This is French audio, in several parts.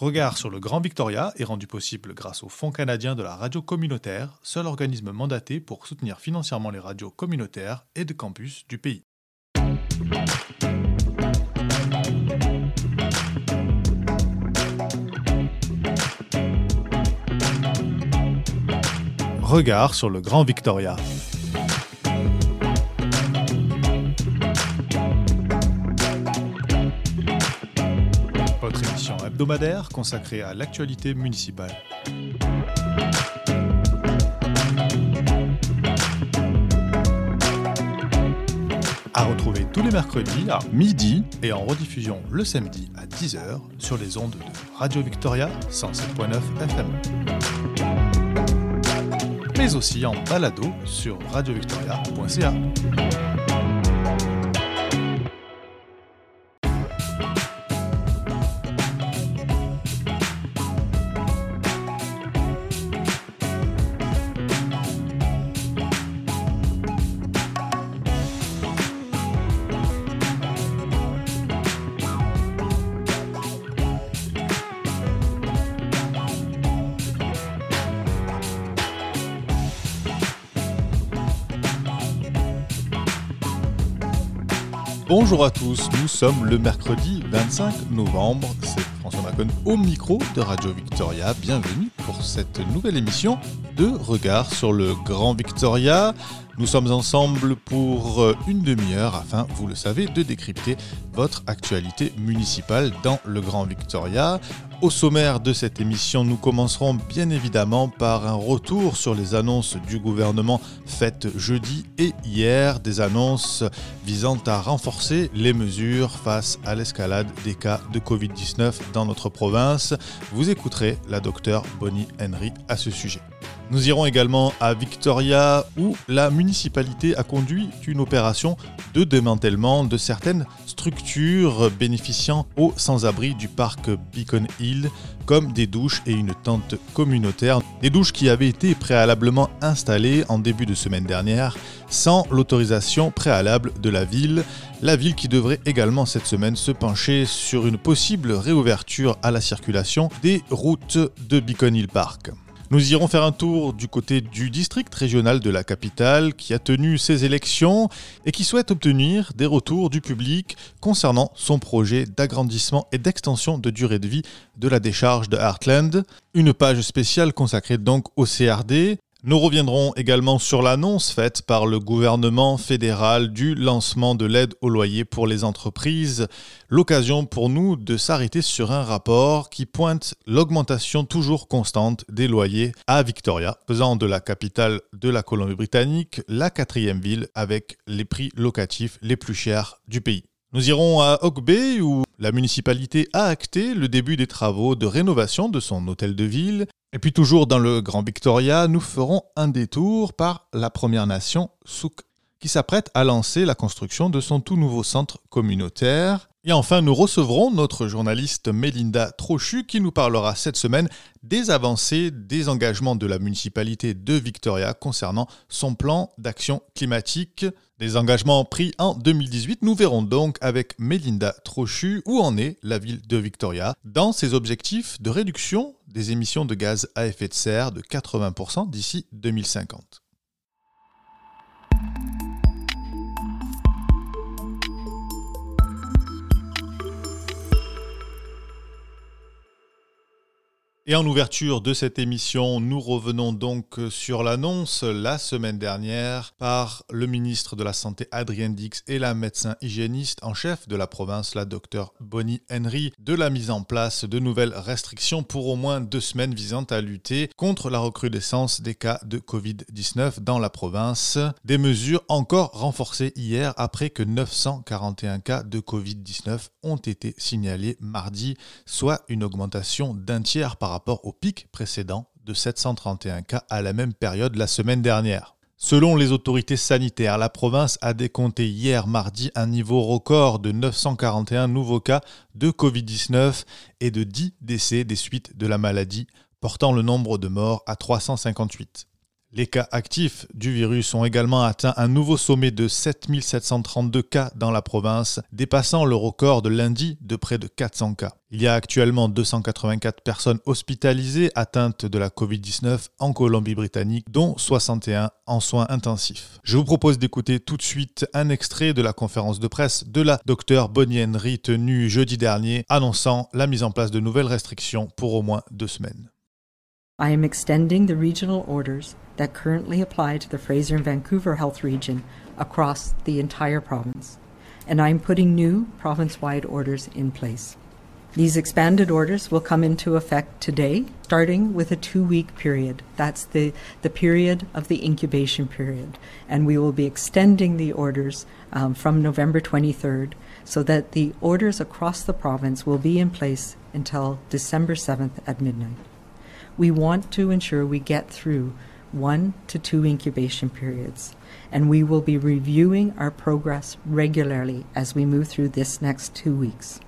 Regard sur le Grand Victoria est rendu possible grâce au Fonds canadien de la radio communautaire, seul organisme mandaté pour soutenir financièrement les radios communautaires et de campus du pays. Regard sur le Grand Victoria. Consacrée à l'actualité municipale. À retrouver tous les mercredis à midi et en rediffusion le samedi à 10h sur les ondes de Radio Victoria 107.9 FM. Mais aussi en balado sur radiovictoria.ca. Bonjour à tous, nous sommes le mercredi 25 novembre, c'est François Macon au micro de Radio Victoria, bienvenue pour cette nouvelle émission de Regard sur le Grand Victoria. Nous sommes ensemble pour euh, une demi-heure afin, vous le savez, de décrypter votre actualité municipale dans le Grand Victoria. Au sommaire de cette émission, nous commencerons bien évidemment par un retour sur les annonces du gouvernement faites jeudi et hier, des annonces visant à renforcer les mesures face à l'escalade des cas de Covid-19 dans notre province. Vous écouterez la docteure Bonnie Henry à ce sujet. Nous irons également à Victoria où la municipalité a conduit une opération de démantèlement de certaines structures bénéficiant aux sans-abri du parc Beacon Hill comme des douches et une tente communautaire. Des douches qui avaient été préalablement installées en début de semaine dernière sans l'autorisation préalable de la ville. La ville qui devrait également cette semaine se pencher sur une possible réouverture à la circulation des routes de Beacon Hill Park. Nous irons faire un tour du côté du district régional de la capitale qui a tenu ses élections et qui souhaite obtenir des retours du public concernant son projet d'agrandissement et d'extension de durée de vie de la décharge de Heartland. Une page spéciale consacrée donc au CRD, nous reviendrons également sur l'annonce faite par le gouvernement fédéral du lancement de l'aide au loyer pour les entreprises, l'occasion pour nous de s'arrêter sur un rapport qui pointe l'augmentation toujours constante des loyers à Victoria, faisant de la capitale de la Colombie-Britannique la quatrième ville avec les prix locatifs les plus chers du pays. Nous irons à Oak Bay où la municipalité a acté le début des travaux de rénovation de son hôtel de ville et puis toujours dans le Grand Victoria, nous ferons un détour par la Première Nation Souk, qui s'apprête à lancer la construction de son tout nouveau centre communautaire. Et enfin, nous recevrons notre journaliste Melinda Trochu qui nous parlera cette semaine des avancées des engagements de la municipalité de Victoria concernant son plan d'action climatique. Des engagements pris en 2018, nous verrons donc avec Melinda Trochu où en est la ville de Victoria dans ses objectifs de réduction des émissions de gaz à effet de serre de 80% d'ici 2050. Et en ouverture de cette émission, nous revenons donc sur l'annonce la semaine dernière par le ministre de la Santé Adrien Dix et la médecin hygiéniste en chef de la province, la docteure Bonnie Henry, de la mise en place de nouvelles restrictions pour au moins deux semaines visant à lutter contre la recrudescence des cas de Covid-19 dans la province. Des mesures encore renforcées hier après que 941 cas de Covid-19 ont été signalés mardi, soit une augmentation d'un tiers par rapport rapport au pic précédent de 731 cas à la même période la semaine dernière. Selon les autorités sanitaires, la province a décompté hier mardi un niveau record de 941 nouveaux cas de Covid-19 et de 10 décès des suites de la maladie, portant le nombre de morts à 358. Les cas actifs du virus ont également atteint un nouveau sommet de 7732 cas dans la province, dépassant le record de lundi de près de 400 cas. Il y a actuellement 284 personnes hospitalisées atteintes de la Covid-19 en Colombie-Britannique, dont 61 en soins intensifs. Je vous propose d'écouter tout de suite un extrait de la conférence de presse de la docteure Bonnie Henry tenue jeudi dernier, annonçant la mise en place de nouvelles restrictions pour au moins deux semaines. I am extending the regional orders that currently apply to the Fraser and Vancouver Health Region across the entire province, and I'm putting new province wide orders in place. These expanded orders will come into effect today, starting with a two week period. That's the, the period of the incubation period. And we will be extending the orders um, from November 23rd so that the orders across the province will be in place until December 7th at midnight. We want to ensure we get through one to two incubation periods, and we will be reviewing our progress regularly as we move through this next two weeks.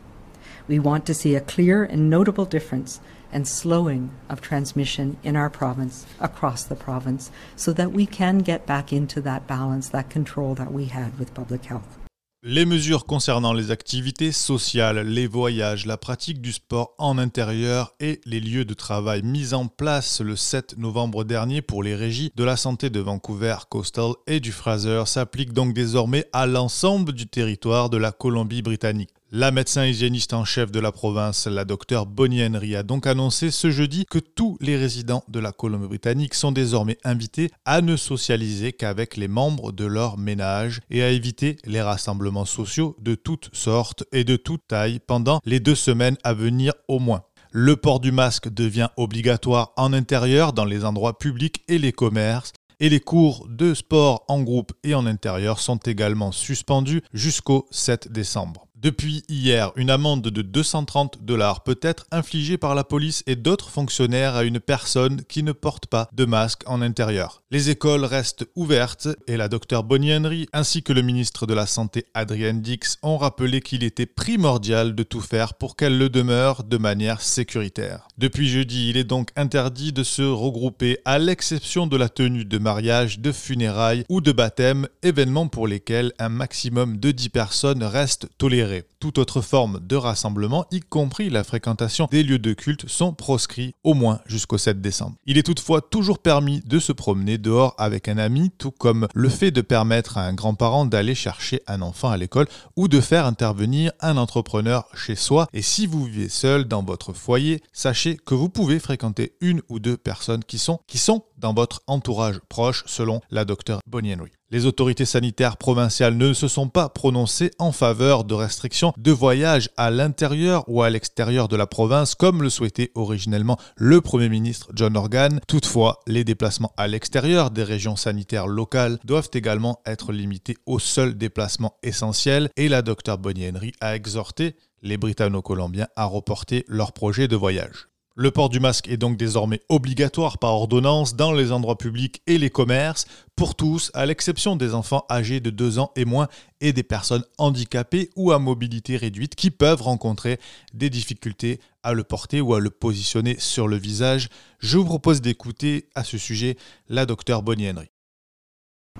We want to see a clear and notable difference and slowing of transmission in our province, across the province, so that we can get back into that balance, that control that we had with public health. Les mesures concernant les activités sociales, les voyages, la pratique du sport en intérieur et les lieux de travail mis en place le 7 novembre dernier pour les régies de la santé de Vancouver, Coastal et du Fraser s'appliquent donc désormais à l'ensemble du territoire de la Colombie-Britannique. La médecin hygiéniste en chef de la province, la docteure Bonnie Henry, a donc annoncé ce jeudi que tous les résidents de la Colombie-Britannique sont désormais invités à ne socialiser qu'avec les membres de leur ménage et à éviter les rassemblements sociaux de toutes sortes et de toute taille pendant les deux semaines à venir au moins. Le port du masque devient obligatoire en intérieur dans les endroits publics et les commerces et les cours de sport en groupe et en intérieur sont également suspendus jusqu'au 7 décembre. Depuis hier, une amende de 230 dollars peut être infligée par la police et d'autres fonctionnaires à une personne qui ne porte pas de masque en intérieur. Les écoles restent ouvertes et la docteure Bonnie Henry ainsi que le ministre de la Santé Adrian Dix ont rappelé qu'il était primordial de tout faire pour qu'elle le demeure de manière sécuritaire. Depuis jeudi, il est donc interdit de se regrouper à l'exception de la tenue de mariage, de funérailles ou de baptême, événements pour lesquels un maximum de 10 personnes reste toléré. Toute autre forme de rassemblement, y compris la fréquentation des lieux de culte, sont proscrits au moins jusqu'au 7 décembre. Il est toutefois toujours permis de se promener dehors avec un ami, tout comme le fait de permettre à un grand-parent d'aller chercher un enfant à l'école ou de faire intervenir un entrepreneur chez soi. Et si vous vivez seul dans votre foyer, sachez que vous pouvez fréquenter une ou deux personnes qui sont, qui sont dans votre entourage proche, selon la docteure Bonnie Henry. Les autorités sanitaires provinciales ne se sont pas prononcées en faveur de restrictions de voyage à l'intérieur ou à l'extérieur de la province comme le souhaitait originellement le Premier ministre John Organ. Toutefois, les déplacements à l'extérieur des régions sanitaires locales doivent également être limités aux seuls déplacements essentiels et la docteure Bonnie Henry a exhorté les Britanno-Colombiens à reporter leur projet de voyage. Le port du masque est donc désormais obligatoire par ordonnance dans les endroits publics et les commerces pour tous, à l'exception des enfants âgés de 2 ans et moins et des personnes handicapées ou à mobilité réduite qui peuvent rencontrer des difficultés à le porter ou à le positionner sur le visage. Je vous propose d'écouter à ce sujet la docteure Bonnie Henry.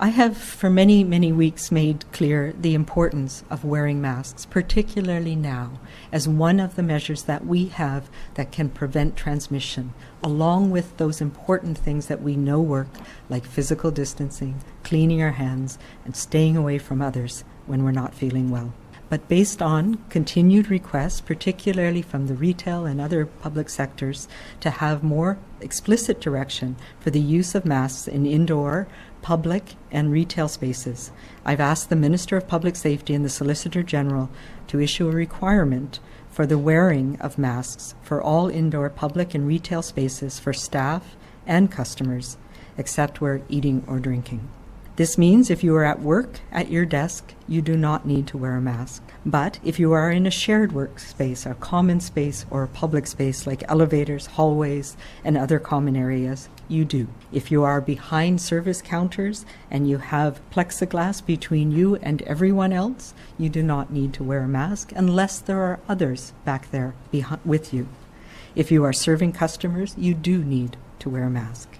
I have for many, many weeks made clear the importance of wearing masks, particularly now, as one of the measures that we have that can prevent transmission, along with those important things that we know work, like physical distancing, cleaning our hands, and staying away from others when we're not feeling well. But based on continued requests, particularly from the retail and other public sectors, to have more explicit direction for the use of masks in indoor, public, and retail spaces, I've asked the Minister of Public Safety and the Solicitor General to issue a requirement for the wearing of masks for all indoor public and retail spaces for staff and customers, except where eating or drinking. This means if you are at work at your desk, you do not need to wear a mask. But if you are in a shared workspace, a common space, or a public space like elevators, hallways, and other common areas, you do. If you are behind service counters and you have plexiglass between you and everyone else, you do not need to wear a mask unless there are others back there with you. If you are serving customers, you do need to wear a mask.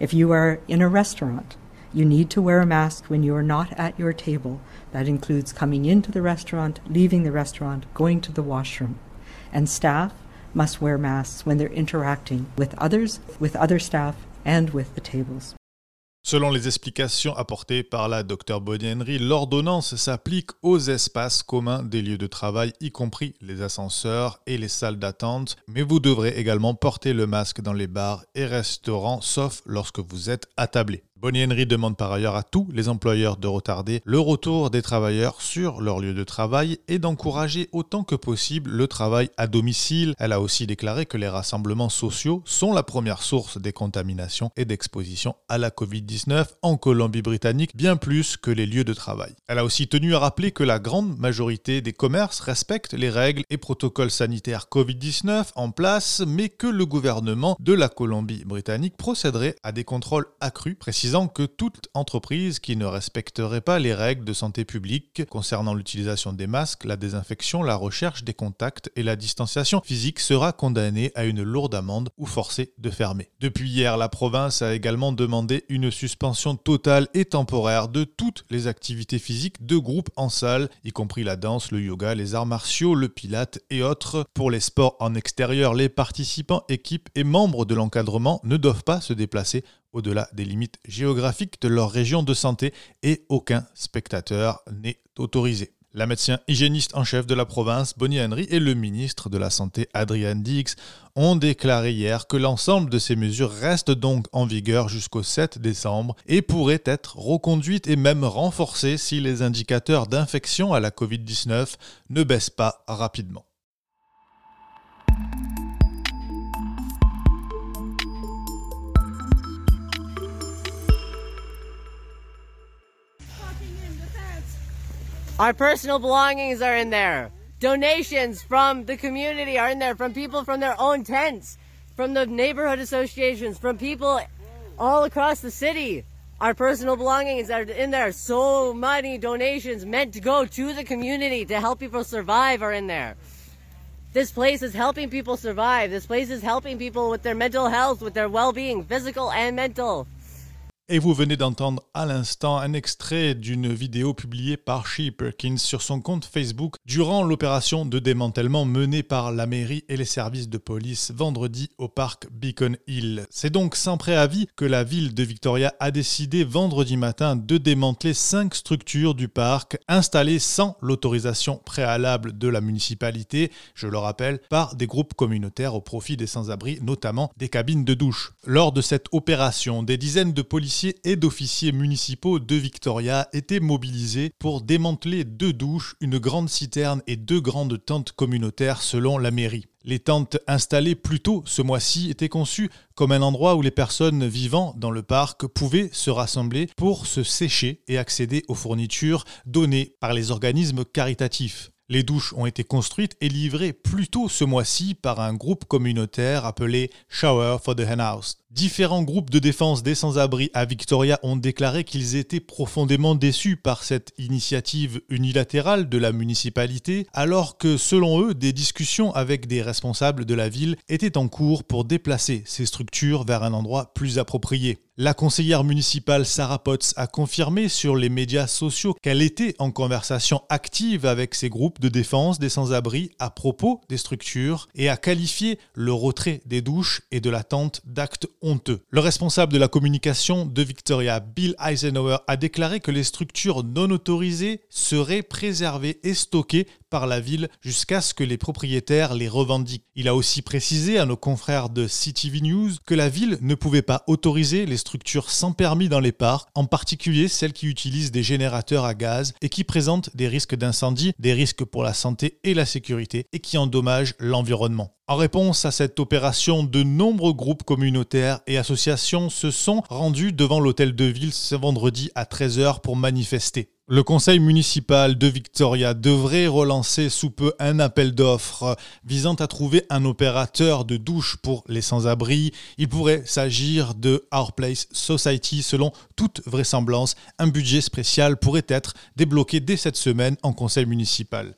If you are in a restaurant, you need to wear a mask when you are not at your table. That includes coming into the restaurant, leaving the restaurant, going to the washroom. And staff must wear masks when they're interacting with others, with other staff, and with the tables. Selon les explications apportées par la Dr Bonnie l'ordonnance s'applique aux espaces communs des lieux de travail, y compris les ascenseurs et les salles d'attente, mais vous devrez également porter le masque dans les bars et restaurants, sauf lorsque vous êtes attablé. Bonnie Henry demande par ailleurs à tous les employeurs de retarder le retour des travailleurs sur leur lieu de travail et d'encourager autant que possible le travail à domicile. Elle a aussi déclaré que les rassemblements sociaux sont la première source des contaminations et d'exposition à la Covid-19 en Colombie-Britannique, bien plus que les lieux de travail. Elle a aussi tenu à rappeler que la grande majorité des commerces respectent les règles et protocoles sanitaires Covid-19 en place, mais que le gouvernement de la Colombie-Britannique procéderait à des contrôles accrus, précisant que toute entreprise qui ne respecterait pas les règles de santé publique concernant l'utilisation des masques, la désinfection, la recherche des contacts et la distanciation physique sera condamnée à une lourde amende ou forcée de fermer. Depuis hier, la province a également demandé une suspension totale et temporaire de toutes les activités physiques de groupe en salle, y compris la danse, le yoga, les arts martiaux, le pilate et autres. Pour les sports en extérieur, les participants, équipes et membres de l'encadrement ne doivent pas se déplacer au-delà des limites géographiques de leur région de santé et aucun spectateur n'est autorisé. La médecin hygiéniste en chef de la province, Bonnie Henry, et le ministre de la Santé, Adrian Dix, ont déclaré hier que l'ensemble de ces mesures restent donc en vigueur jusqu'au 7 décembre et pourraient être reconduites et même renforcées si les indicateurs d'infection à la Covid-19 ne baissent pas rapidement. Our personal belongings are in there. Donations from the community are in there, from people from their own tents, from the neighborhood associations, from people all across the city. Our personal belongings are in there. So many donations meant to go to the community to help people survive are in there. This place is helping people survive. This place is helping people with their mental health, with their well being, physical and mental. Et vous venez d'entendre à l'instant un extrait d'une vidéo publiée par Shea Perkins sur son compte Facebook durant l'opération de démantèlement menée par la mairie et les services de police vendredi au parc Beacon Hill. C'est donc sans préavis que la ville de Victoria a décidé vendredi matin de démanteler cinq structures du parc installées sans l'autorisation préalable de la municipalité, je le rappelle, par des groupes communautaires au profit des sans-abri, notamment des cabines de douche. Lors de cette opération, des dizaines de policiers et d'officiers municipaux de Victoria étaient mobilisés pour démanteler deux douches, une grande citerne et deux grandes tentes communautaires selon la mairie. Les tentes installées plus tôt ce mois-ci étaient conçues comme un endroit où les personnes vivant dans le parc pouvaient se rassembler pour se sécher et accéder aux fournitures données par les organismes caritatifs. Les douches ont été construites et livrées plus tôt ce mois-ci par un groupe communautaire appelé Shower for the Henhouse. Différents groupes de défense des sans-abri à Victoria ont déclaré qu'ils étaient profondément déçus par cette initiative unilatérale de la municipalité, alors que selon eux, des discussions avec des responsables de la ville étaient en cours pour déplacer ces structures vers un endroit plus approprié. La conseillère municipale Sarah Potts a confirmé sur les médias sociaux qu'elle était en conversation active avec ces groupes de défense des sans-abri à propos des structures et a qualifié le retrait des douches et de la tente d'actes Le responsable de la communication de Victoria, Bill Eisenhower, a déclaré que les structures non autorisées seraient préservées et stockées par la ville jusqu'à ce que les propriétaires les revendiquent. Il a aussi précisé à nos confrères de CTV News que la ville ne pouvait pas autoriser les structures sans permis dans les parcs, en particulier celles qui utilisent des générateurs à gaz et qui présentent des risques d'incendie, des risques pour la santé et la sécurité et qui endommagent l'environnement. En réponse à cette opération, de nombreux groupes communautaires et associations se sont rendus devant l'hôtel de ville ce vendredi à 13h pour manifester. Le conseil municipal de Victoria devrait relancer sous peu un appel d'offres visant à trouver un opérateur de douche pour les sans-abri. Il pourrait s'agir de Our Place Society. Selon toute vraisemblance, un budget spécial pourrait être débloqué dès cette semaine en conseil municipal.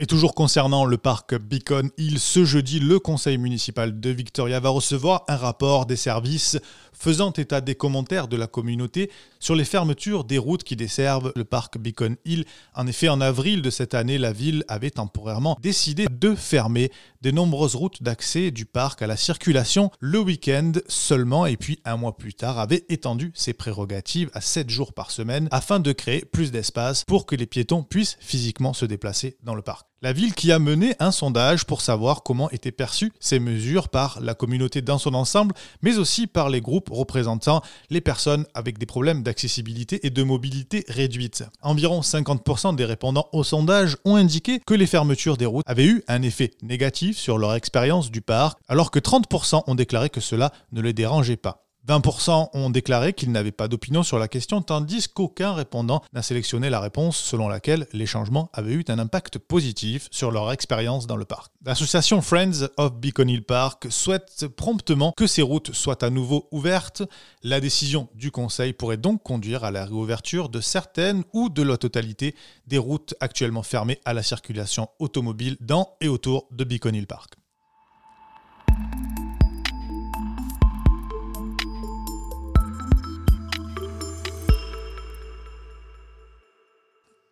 Et toujours concernant le parc Beacon Hill, ce jeudi, le conseil municipal de Victoria va recevoir un rapport des services faisant état des commentaires de la communauté sur les fermetures des routes qui desservent le parc Beacon Hill. En effet, en avril de cette année, la ville avait temporairement décidé de fermer de nombreuses routes d'accès du parc à la circulation le week-end seulement et puis un mois plus tard avait étendu ses prérogatives à 7 jours par semaine afin de créer plus d'espace pour que les piétons puissent physiquement se déplacer dans le parc. La ville qui a mené un sondage pour savoir comment étaient perçues ces mesures par la communauté dans son ensemble, mais aussi par les groupes représentant les personnes avec des problèmes d'accessibilité et de mobilité réduite. Environ 50% des répondants au sondage ont indiqué que les fermetures des routes avaient eu un effet négatif sur leur expérience du parc, alors que 30% ont déclaré que cela ne les dérangeait pas. 20% ont déclaré qu'ils n'avaient pas d'opinion sur la question, tandis qu'aucun répondant n'a sélectionné la réponse selon laquelle les changements avaient eu un impact positif sur leur expérience dans le parc. L'association Friends of Beacon Hill Park souhaite promptement que ces routes soient à nouveau ouvertes. La décision du Conseil pourrait donc conduire à la réouverture de certaines ou de la totalité des routes actuellement fermées à la circulation automobile dans et autour de Beacon Hill Park.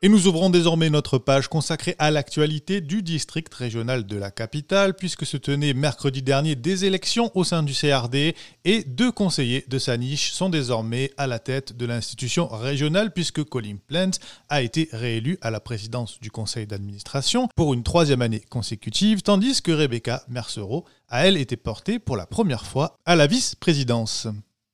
Et nous ouvrons désormais notre page consacrée à l'actualité du district régional de la capitale, puisque se tenaient mercredi dernier des élections au sein du CRD et deux conseillers de sa niche sont désormais à la tête de l'institution régionale, puisque Colin Plant a été réélu à la présidence du conseil d'administration pour une troisième année consécutive, tandis que Rebecca Mercereau a elle été portée pour la première fois à la vice-présidence.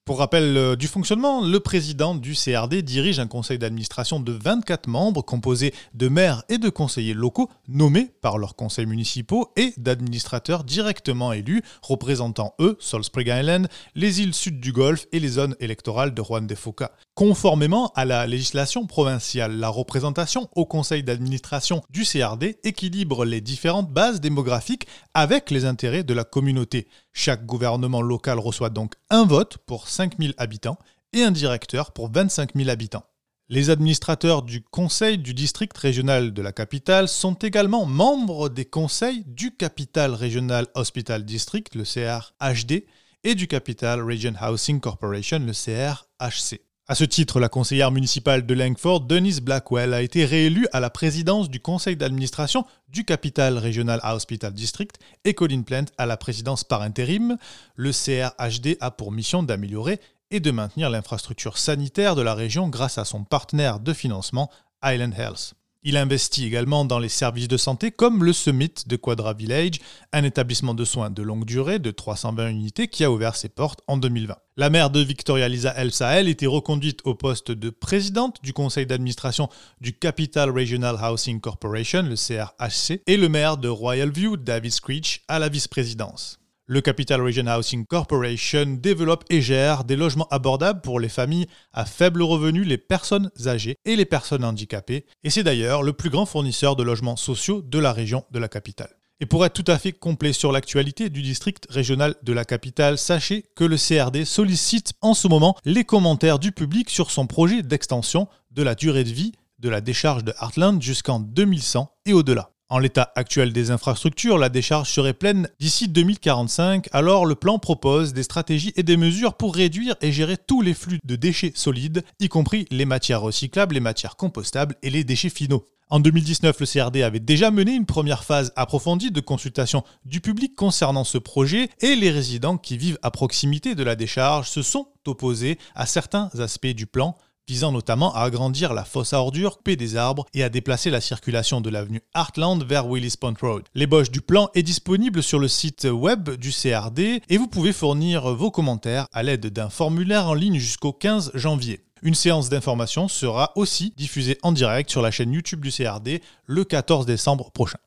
Pour rappel euh, du fonctionnement, le président du CRD dirige un conseil d'administration de 24 membres composé de maires et de conseillers locaux nommés par leurs conseils municipaux et d'administrateurs directement élus représentant eux, Salt Spring Island, les îles sud du Golfe et les zones électorales de Juan de Fuca. Conformément à la législation provinciale, la représentation au conseil d'administration du CRD équilibre les différentes bases démographiques avec les intérêts de la communauté. Chaque gouvernement local reçoit donc un vote pour 5000 habitants et un directeur pour 25 000 habitants. Les administrateurs du conseil du district régional de la capitale sont également membres des conseils du Capital Regional Hospital District, le CRHD, et du Capital Region Housing Corporation, le CRHC. À ce titre, la conseillère municipale de Langford, Denise Blackwell, a été réélue à la présidence du conseil d'administration du Capital Regional Hospital District et Colin Plant à la présidence par intérim. Le CRHD a pour mission d'améliorer et de maintenir l'infrastructure sanitaire de la région grâce à son partenaire de financement, Island Health. Il investit également dans les services de santé comme le Summit de Quadra Village, un établissement de soins de longue durée de 320 unités qui a ouvert ses portes en 2020. La maire de Victoria Lisa El Sahel était reconduite au poste de présidente du conseil d'administration du Capital Regional Housing Corporation, le CRHC, et le maire de Royal View, David Screech, à la vice-présidence. Le Capital Region Housing Corporation développe et gère des logements abordables pour les familles à faible revenu, les personnes âgées et les personnes handicapées, et c'est d'ailleurs le plus grand fournisseur de logements sociaux de la région de la capitale. Et pour être tout à fait complet sur l'actualité du district régional de la capitale, sachez que le CRD sollicite en ce moment les commentaires du public sur son projet d'extension de la durée de vie de la décharge de Heartland jusqu'en 2100 et au-delà. En l'état actuel des infrastructures, la décharge serait pleine d'ici 2045, alors le plan propose des stratégies et des mesures pour réduire et gérer tous les flux de déchets solides, y compris les matières recyclables, les matières compostables et les déchets finaux. En 2019, le CRD avait déjà mené une première phase approfondie de consultation du public concernant ce projet et les résidents qui vivent à proximité de la décharge se sont opposés à certains aspects du plan, visant notamment à agrandir la fosse à ordures, couper des arbres et à déplacer la circulation de l'avenue Heartland vers Willis Point Road. L'ébauche du plan est disponible sur le site web du CRD et vous pouvez fournir vos commentaires à l'aide d'un formulaire en ligne jusqu'au 15 janvier. Une séance d'information sera aussi diffusée en direct sur la chaîne YouTube du CRD le 14 décembre prochain.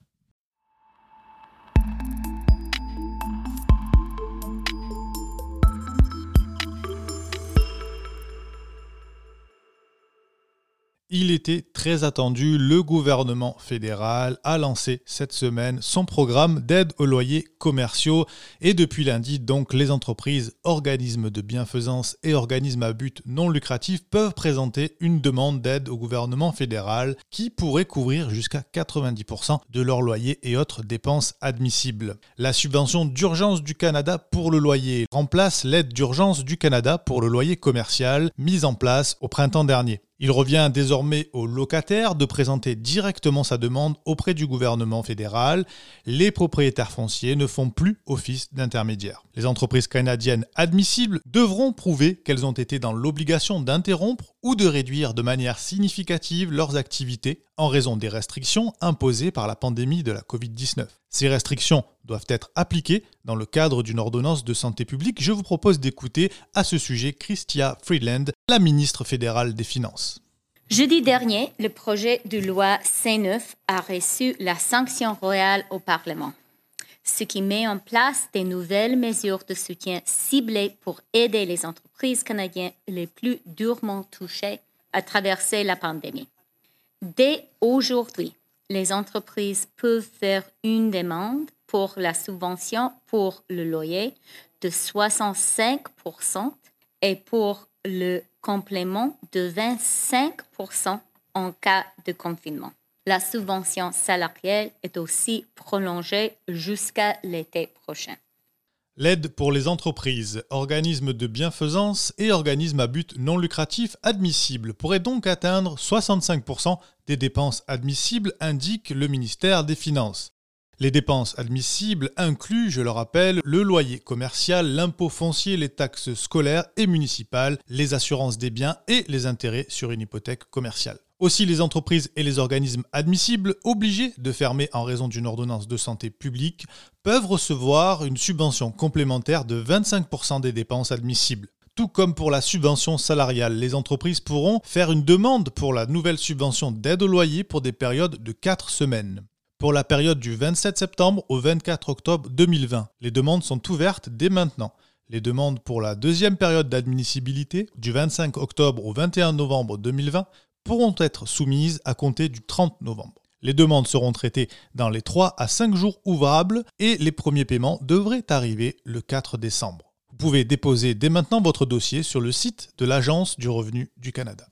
Il était très attendu, le gouvernement fédéral a lancé cette semaine son programme d'aide aux loyers commerciaux et depuis lundi donc les entreprises, organismes de bienfaisance et organismes à but non lucratif peuvent présenter une demande d'aide au gouvernement fédéral qui pourrait couvrir jusqu'à 90% de leur loyer et autres dépenses admissibles. La subvention d'urgence du Canada pour le loyer remplace l'aide d'urgence du Canada pour le loyer commercial mise en place au printemps dernier. Il revient désormais au locataire de présenter directement sa demande auprès du gouvernement fédéral. Les propriétaires fonciers ne font plus office d'intermédiaire. Les entreprises canadiennes admissibles devront prouver qu'elles ont été dans l'obligation d'interrompre ou de réduire de manière significative leurs activités en raison des restrictions imposées par la pandémie de la Covid-19. Ces restrictions doivent être appliquées dans le cadre d'une ordonnance de santé publique. Je vous propose d'écouter à ce sujet Christia Friedland, la ministre fédérale des Finances. Jeudi dernier, le projet de loi C9 a reçu la sanction royale au Parlement, ce qui met en place des nouvelles mesures de soutien ciblées pour aider les entreprises canadiennes les plus durement touchées à traverser la pandémie. Dès aujourd'hui, les entreprises peuvent faire une demande pour la subvention pour le loyer de 65% et pour le complément de 25% en cas de confinement. La subvention salariale est aussi prolongée jusqu'à l'été prochain. L'aide pour les entreprises, organismes de bienfaisance et organismes à but non lucratif admissibles pourrait donc atteindre 65% des dépenses admissibles, indique le ministère des Finances. Les dépenses admissibles incluent, je le rappelle, le loyer commercial, l'impôt foncier, les taxes scolaires et municipales, les assurances des biens et les intérêts sur une hypothèque commerciale. Aussi, les entreprises et les organismes admissibles obligés de fermer en raison d'une ordonnance de santé publique peuvent recevoir une subvention complémentaire de 25% des dépenses admissibles. Tout comme pour la subvention salariale, les entreprises pourront faire une demande pour la nouvelle subvention d'aide au loyer pour des périodes de 4 semaines pour la période du 27 septembre au 24 octobre 2020. Les demandes sont ouvertes dès maintenant. Les demandes pour la deuxième période d'admissibilité, du 25 octobre au 21 novembre 2020, pourront être soumises à compter du 30 novembre. Les demandes seront traitées dans les 3 à 5 jours ouvrables et les premiers paiements devraient arriver le 4 décembre. Vous pouvez déposer dès maintenant votre dossier sur le site de l'Agence du revenu du Canada.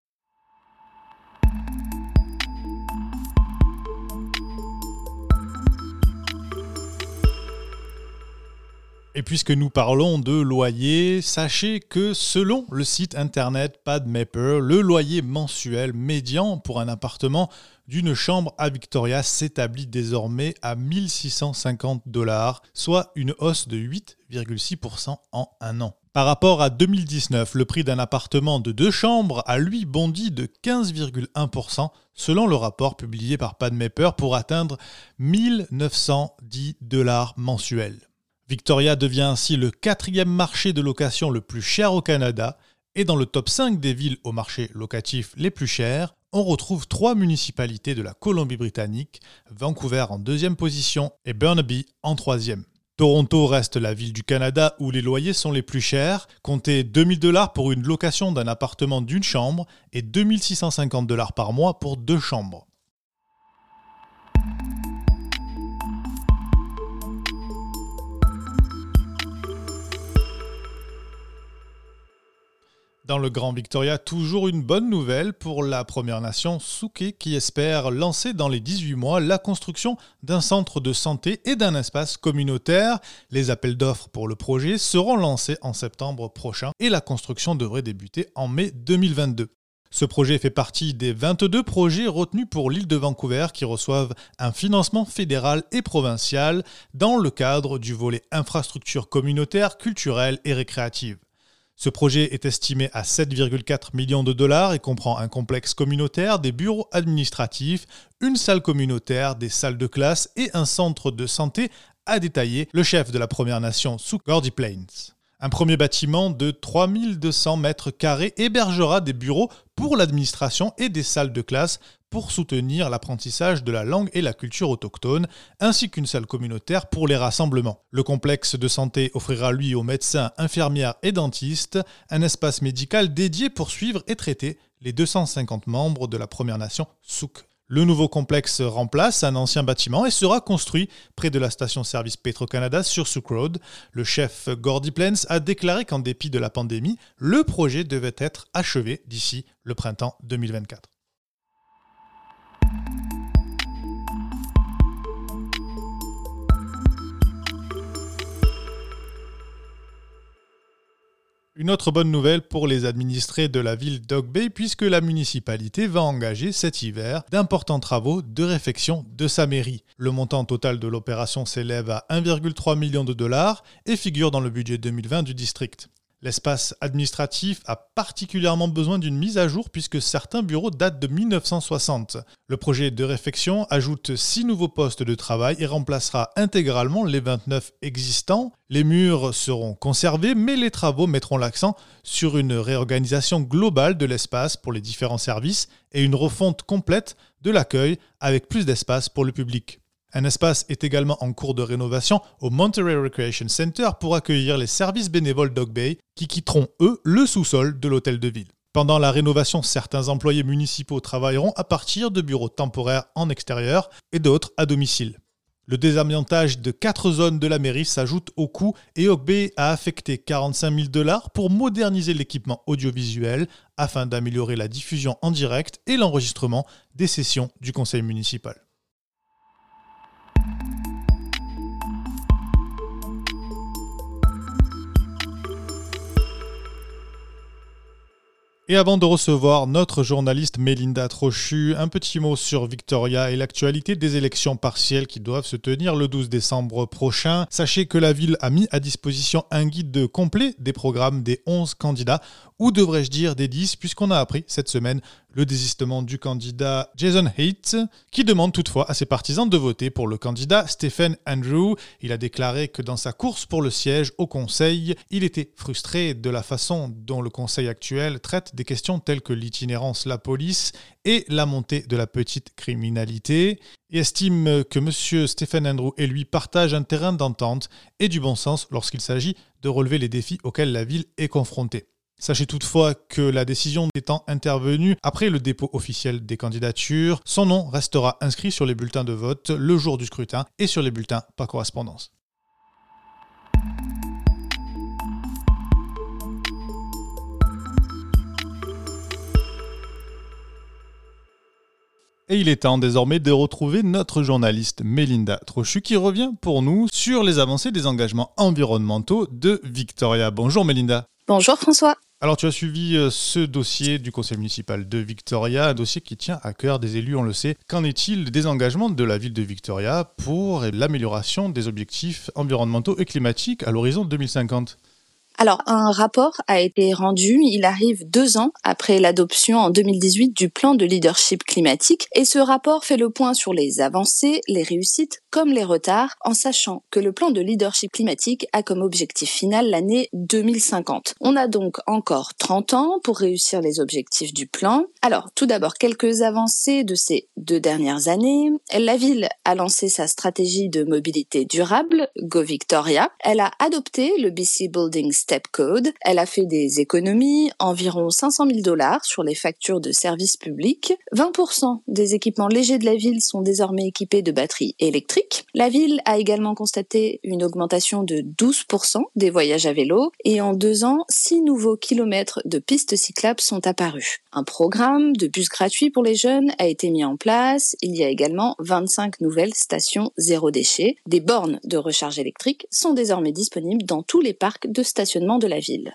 Et puisque nous parlons de loyer, sachez que selon le site internet PadMapper, le loyer mensuel médian pour un appartement d'une chambre à Victoria s'établit désormais à 1650 dollars, soit une hausse de 8,6% en un an. Par rapport à 2019, le prix d'un appartement de deux chambres a lui bondi de 15,1% selon le rapport publié par PadMapper pour atteindre 1910 dollars mensuels. Victoria devient ainsi le quatrième marché de location le plus cher au Canada et dans le top 5 des villes au marché locatif les plus chers, on retrouve trois municipalités de la Colombie-Britannique, Vancouver en deuxième position et Burnaby en troisième. Toronto reste la ville du Canada où les loyers sont les plus chers. Comptez 2000 dollars pour une location d'un appartement d'une chambre et 2650 dollars par mois pour deux chambres. Dans le Grand Victoria, toujours une bonne nouvelle pour la Première Nation Souké qui espère lancer dans les 18 mois la construction d'un centre de santé et d'un espace communautaire. Les appels d'offres pour le projet seront lancés en septembre prochain et la construction devrait débuter en mai 2022. Ce projet fait partie des 22 projets retenus pour l'île de Vancouver qui reçoivent un financement fédéral et provincial dans le cadre du volet infrastructure communautaire, culturelle et récréative. Ce projet est estimé à 7,4 millions de dollars et comprend un complexe communautaire, des bureaux administratifs, une salle communautaire, des salles de classe et un centre de santé, a détaillé le chef de la Première Nation sous Gordy Plains. Un premier bâtiment de 3200 mètres carrés hébergera des bureaux pour l'administration et des salles de classe pour soutenir l'apprentissage de la langue et la culture autochtone, ainsi qu'une salle communautaire pour les rassemblements. Le complexe de santé offrira lui aux médecins, infirmières et dentistes un espace médical dédié pour suivre et traiter les 250 membres de la Première Nation Souk. Le nouveau complexe remplace un ancien bâtiment et sera construit près de la station-service Petro-Canada sur Souk Road. Le chef Gordy Plens a déclaré qu'en dépit de la pandémie, le projet devait être achevé d'ici le printemps 2024. Une autre bonne nouvelle pour les administrés de la ville d'Oak Bay puisque la municipalité va engager cet hiver d'importants travaux de réfection de sa mairie. Le montant total de l'opération s'élève à 1,3 million de dollars et figure dans le budget 2020 du district. L'espace administratif a particulièrement besoin d'une mise à jour puisque certains bureaux datent de 1960. Le projet de réfection ajoute 6 nouveaux postes de travail et remplacera intégralement les 29 existants. Les murs seront conservés mais les travaux mettront l'accent sur une réorganisation globale de l'espace pour les différents services et une refonte complète de l'accueil avec plus d'espace pour le public. Un espace est également en cours de rénovation au Monterey Recreation Center pour accueillir les services bénévoles Dog Bay qui quitteront, eux, le sous-sol de l'hôtel de ville. Pendant la rénovation, certains employés municipaux travailleront à partir de bureaux temporaires en extérieur et d'autres à domicile. Le désamiantage de quatre zones de la mairie s'ajoute au coût et Bay a affecté 45 000 dollars pour moderniser l'équipement audiovisuel afin d'améliorer la diffusion en direct et l'enregistrement des sessions du conseil municipal. Et avant de recevoir notre journaliste Mélinda Trochu, un petit mot sur Victoria et l'actualité des élections partielles qui doivent se tenir le 12 décembre prochain. Sachez que la ville a mis à disposition un guide complet des programmes des 11 candidats, ou devrais-je dire des 10, puisqu'on a appris cette semaine le désistement du candidat Jason Haidt, qui demande toutefois à ses partisans de voter pour le candidat Stephen Andrew. Il a déclaré que dans sa course pour le siège au Conseil, il était frustré de la façon dont le Conseil actuel traite des questions telles que l'itinérance, la police et la montée de la petite criminalité, et estime que M. Stephen Andrew et lui partagent un terrain d'entente et du bon sens lorsqu'il s'agit de relever les défis auxquels la ville est confrontée. Sachez toutefois que la décision étant intervenue après le dépôt officiel des candidatures, son nom restera inscrit sur les bulletins de vote le jour du scrutin et sur les bulletins par correspondance. Et il est temps désormais de retrouver notre journaliste Mélinda Trochu qui revient pour nous sur les avancées des engagements environnementaux de Victoria. Bonjour Mélinda. Bonjour François. Alors tu as suivi euh, ce dossier du conseil municipal de Victoria, un dossier qui tient à cœur des élus, on le sait. Qu'en est-il des engagements de la ville de Victoria pour l'amélioration des objectifs environnementaux et climatiques à l'horizon 2050 alors, un rapport a été rendu, il arrive deux ans après l'adoption en 2018 du plan de leadership climatique, et ce rapport fait le point sur les avancées, les réussites comme les retards, en sachant que le plan de leadership climatique a comme objectif final l'année 2050. On a donc encore 30 ans pour réussir les objectifs du plan. Alors, tout d'abord, quelques avancées de ces deux dernières années. La ville a lancé sa stratégie de mobilité durable, Go Victoria. Elle a adopté le BC Building Step Code. Elle a fait des économies, environ 500 000 dollars sur les factures de services publics. 20% des équipements légers de la ville sont désormais équipés de batteries électriques. La ville a également constaté une augmentation de 12% des voyages à vélo et en deux ans, six nouveaux kilomètres de pistes cyclables sont apparus. Un programme de bus gratuits pour les jeunes a été mis en place. Il y a également 25 nouvelles stations zéro déchet. Des bornes de recharge électrique sont désormais disponibles dans tous les parcs de de la ville.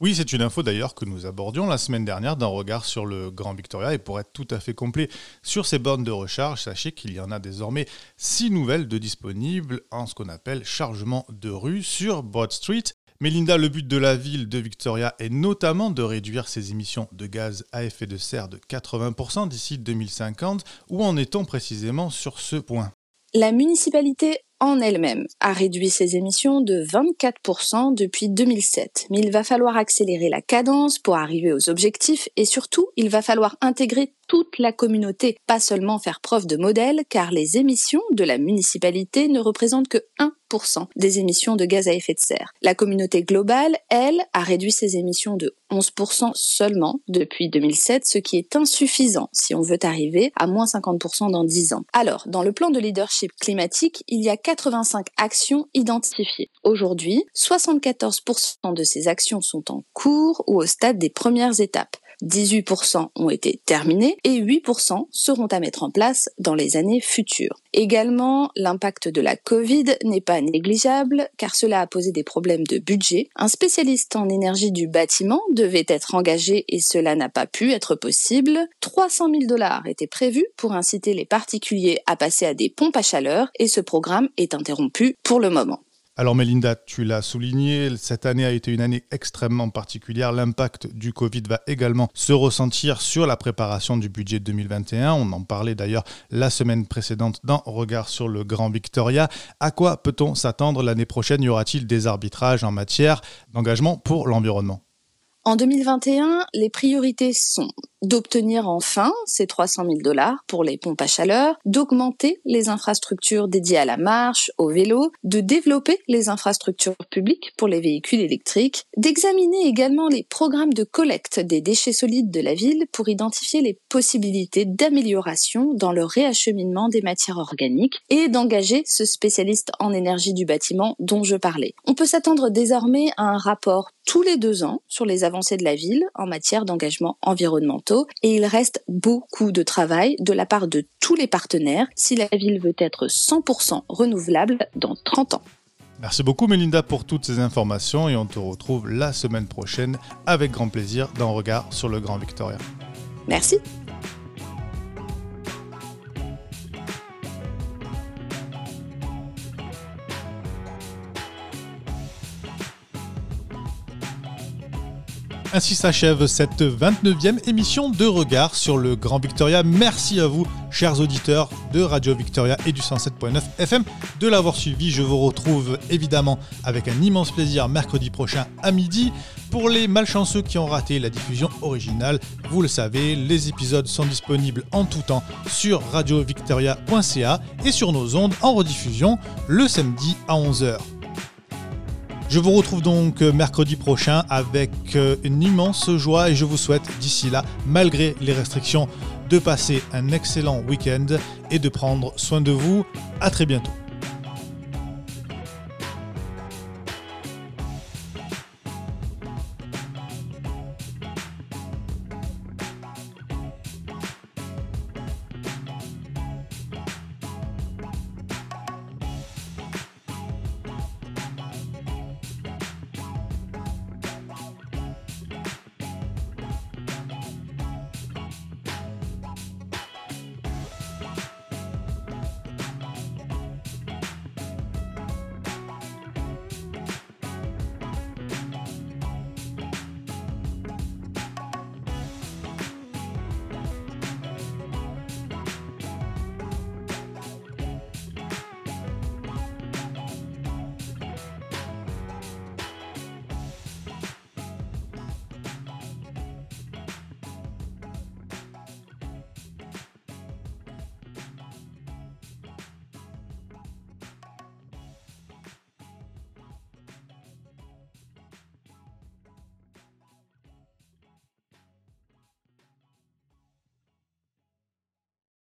Oui, c'est une info d'ailleurs que nous abordions la semaine dernière d'un regard sur le Grand Victoria. Et pour être tout à fait complet sur ces bornes de recharge, sachez qu'il y en a désormais six nouvelles de disponibles en ce qu'on appelle chargement de rue sur Broad Street. Melinda, le but de la ville de Victoria est notamment de réduire ses émissions de gaz à effet de serre de 80% d'ici 2050. Où en est-on précisément sur ce point? La municipalité en elle-même a réduit ses émissions de 24% depuis 2007. Mais il va falloir accélérer la cadence pour arriver aux objectifs et surtout, il va falloir intégrer toute la communauté, pas seulement faire preuve de modèle car les émissions de la municipalité ne représentent que 7% des émissions de gaz à effet de serre. La communauté globale, elle, a réduit ses émissions de 11% seulement depuis 2007, ce qui est insuffisant si on veut arriver à moins 50% dans 10 ans. Alors, dans le plan de leadership climatique, il y a 85 actions identifiées. Aujourd'hui, 74% de ces actions sont en cours ou au stade des premières étapes. 18% ont été terminés et 8% seront à mettre en place dans les années futures. Également, l'impact de la Covid n'est pas négligeable car cela a posé des problèmes de budget. Un spécialiste en énergie du bâtiment devait être engagé et cela n'a pas pu être possible. 300 000 dollars étaient prévus pour inciter les particuliers à passer à des pompes à chaleur et ce programme est interrompu pour le moment. Alors Mélinda, tu l'as souligné, cette année a été une année extrêmement particulière. L'impact du Covid va également se ressentir sur la préparation du budget 2021. On en parlait d'ailleurs la semaine précédente dans Regard sur le Grand Victoria. À quoi peut-on s'attendre l'année prochaine? Y aura-t-il des arbitrages en matière d'engagement pour l'environnement? En 2021, les priorités sont d'obtenir enfin ces 300 000 dollars pour les pompes à chaleur, d'augmenter les infrastructures dédiées à la marche, au vélo, de développer les infrastructures publiques pour les véhicules électriques, d'examiner également les programmes de collecte des déchets solides de la ville pour identifier les possibilités d'amélioration dans le réacheminement des matières organiques et d'engager ce spécialiste en énergie du bâtiment dont je parlais. On peut s'attendre désormais à un rapport tous les deux ans sur les avancées de la ville en matière d'engagement environnemental et il reste beaucoup de travail de la part de tous les partenaires si la ville veut être 100% renouvelable dans 30 ans. Merci beaucoup Mélinda pour toutes ces informations et on te retrouve la semaine prochaine avec grand plaisir dans Regard sur le Grand Victoria. Merci. Ainsi s'achève cette 29e émission de Regard sur le Grand Victoria. Merci à vous, chers auditeurs de Radio Victoria et du 107.9 FM, de l'avoir suivi. Je vous retrouve évidemment avec un immense plaisir mercredi prochain à midi. Pour les malchanceux qui ont raté la diffusion originale, vous le savez, les épisodes sont disponibles en tout temps sur radiovictoria.ca et sur nos ondes en rediffusion le samedi à 11h. Je vous retrouve donc euh, mercredi prochain avec euh, une immense joie et je vous souhaite d'ici là, malgré les restrictions, de passer un excellent week-end et de prendre soin de vous. À très bientôt.